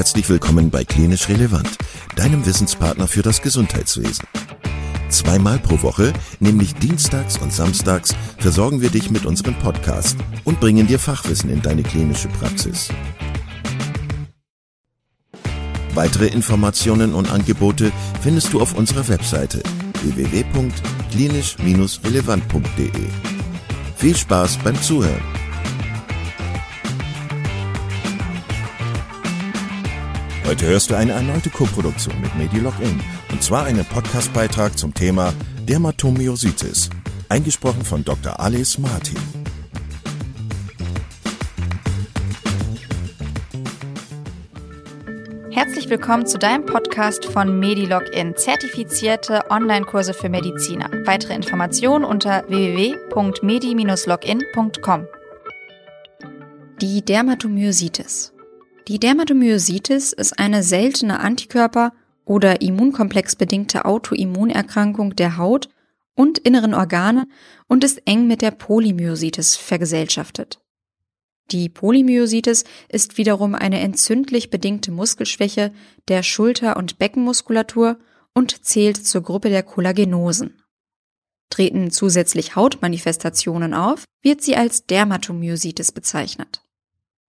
Herzlich willkommen bei Klinisch Relevant, deinem Wissenspartner für das Gesundheitswesen. Zweimal pro Woche, nämlich dienstags und samstags, versorgen wir dich mit unserem Podcast und bringen dir Fachwissen in deine klinische Praxis. Weitere Informationen und Angebote findest du auf unserer Webseite www.klinisch-relevant.de. Viel Spaß beim Zuhören! Heute hörst du eine erneute Koproduktion mit MediLogin und zwar einen Podcastbeitrag zum Thema Dermatomyositis, eingesprochen von Dr. Alice Martin. Herzlich willkommen zu deinem Podcast von MediLogin, zertifizierte Online-Kurse für Mediziner. Weitere Informationen unter www.medi-login.com. Die Dermatomyositis. Die Dermatomyositis ist eine seltene Antikörper- oder immunkomplexbedingte Autoimmunerkrankung der Haut und inneren Organe und ist eng mit der Polymyositis vergesellschaftet. Die Polymyositis ist wiederum eine entzündlich bedingte Muskelschwäche der Schulter- und Beckenmuskulatur und zählt zur Gruppe der Kollagenosen. Treten zusätzlich Hautmanifestationen auf, wird sie als Dermatomyositis bezeichnet.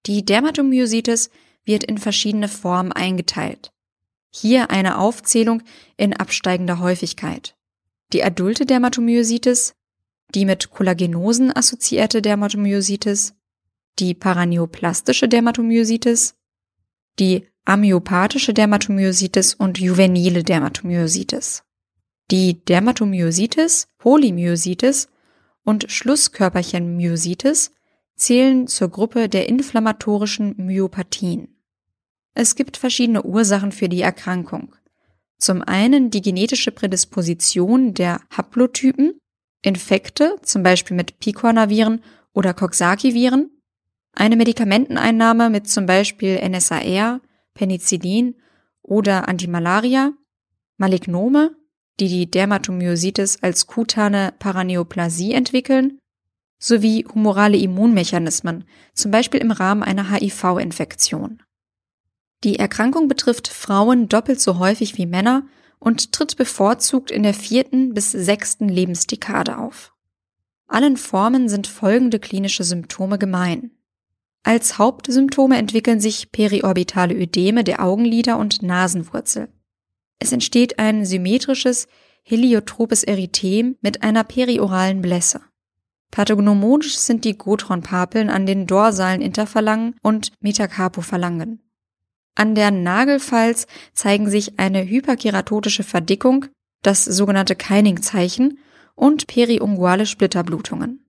Die Dermatomyositis wird in verschiedene Formen eingeteilt. Hier eine Aufzählung in absteigender Häufigkeit. Die adulte Dermatomyositis, die mit Kollagenosen assoziierte Dermatomyositis, die paraneoplastische Dermatomyositis, die amyopathische Dermatomyositis und juvenile Dermatomyositis. Die Dermatomyositis, Polymyositis und Schlusskörperchenmyositis zählen zur Gruppe der inflammatorischen Myopathien. Es gibt verschiedene Ursachen für die Erkrankung. Zum einen die genetische Prädisposition der Haplotypen, Infekte, zum Beispiel mit Picornaviren oder Coxsackie-Viren, eine Medikamenteneinnahme mit zum Beispiel NSAR, Penicillin oder Antimalaria, Malignome, die die Dermatomyositis als kutane Paraneoplasie entwickeln sowie humorale Immunmechanismen, zum Beispiel im Rahmen einer HIV-Infektion. Die Erkrankung betrifft Frauen doppelt so häufig wie Männer und tritt bevorzugt in der vierten bis sechsten Lebensdekade auf. Allen Formen sind folgende klinische Symptome gemein. Als Hauptsymptome entwickeln sich periorbitale Ödeme der Augenlider und Nasenwurzel. Es entsteht ein symmetrisches, heliotropes Erythem mit einer perioralen Blässe. Pathognomonisch sind die Gotron-Papeln an den dorsalen Interphalangen und Metacarpophalangen. An der Nagelfalz zeigen sich eine hyperkeratotische Verdickung, das sogenannte Keining-Zeichen und periunguale Splitterblutungen.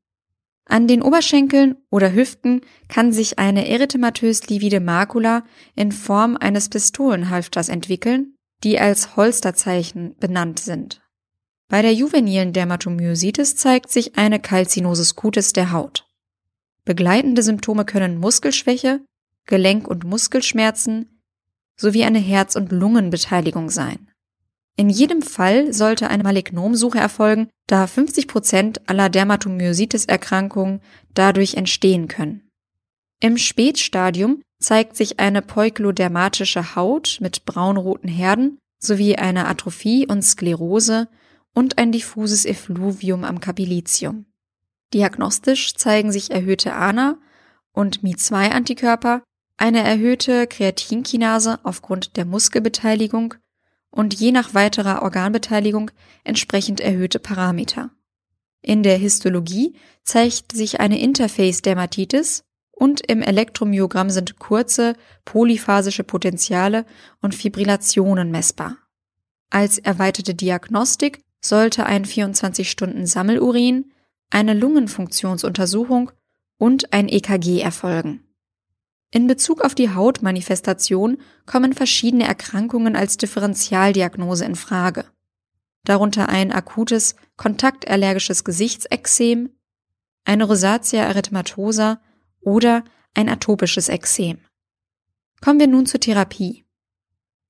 An den Oberschenkeln oder Hüften kann sich eine erythematös livide Makula in Form eines Pistolenhalfters entwickeln, die als Holsterzeichen benannt sind. Bei der juvenilen Dermatomyositis zeigt sich eine Calcinosis cutis der Haut. Begleitende Symptome können Muskelschwäche, Gelenk- und Muskelschmerzen sowie eine Herz- und Lungenbeteiligung sein. In jedem Fall sollte eine Malignomsuche erfolgen, da 50 Prozent aller Dermatomyositis-Erkrankungen dadurch entstehen können. Im Spätstadium zeigt sich eine poiklodermatische Haut mit braunroten Herden sowie eine Atrophie und Sklerose und ein diffuses Effluvium am Kapillitium. Diagnostisch zeigen sich erhöhte ANA und Mi2-Antikörper, eine erhöhte Kreatinkinase aufgrund der Muskelbeteiligung und je nach weiterer Organbeteiligung entsprechend erhöhte Parameter. In der Histologie zeigt sich eine Interface-Dermatitis und im Elektromyogramm sind kurze polyphasische Potentiale und Fibrillationen messbar. Als erweiterte Diagnostik sollte ein 24-Stunden-Sammelurin, eine Lungenfunktionsuntersuchung und ein EKG erfolgen. In Bezug auf die Hautmanifestation kommen verschiedene Erkrankungen als Differentialdiagnose in Frage. Darunter ein akutes kontaktallergisches Gesichtsexem, eine Rosatia erythematosa oder ein atopisches Exem. Kommen wir nun zur Therapie.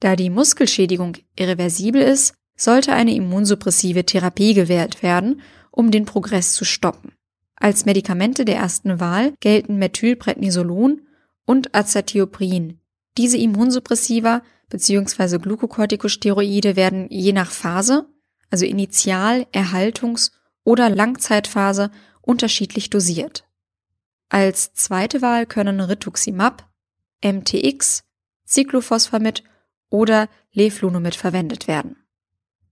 Da die Muskelschädigung irreversibel ist, sollte eine immunsuppressive Therapie gewählt werden, um den Progress zu stoppen. Als Medikamente der ersten Wahl gelten Methylprednisolon und Azathioprin, Diese Immunsuppressiva bzw. Glukokortikosteroide werden je nach Phase, also Initial-, Erhaltungs- oder Langzeitphase, unterschiedlich dosiert. Als zweite Wahl können Rituximab, MTX, Cyclophosphamid oder Leflunomid verwendet werden.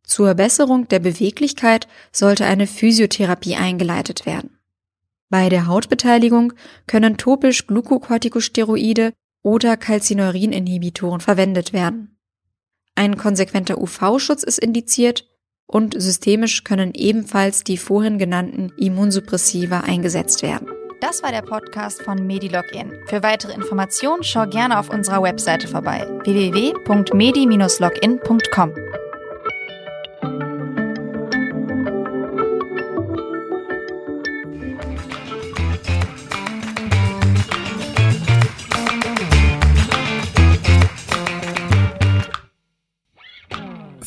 Zur Besserung der Beweglichkeit sollte eine Physiotherapie eingeleitet werden. Bei der Hautbeteiligung können topisch Glukokortikosteroide oder Calcineurin-Inhibitoren verwendet werden. Ein konsequenter UV-Schutz ist indiziert und systemisch können ebenfalls die vorhin genannten Immunsuppressiva eingesetzt werden. Das war der Podcast von MediLogin. Für weitere Informationen schau gerne auf unserer Webseite vorbei www.medi-login.com.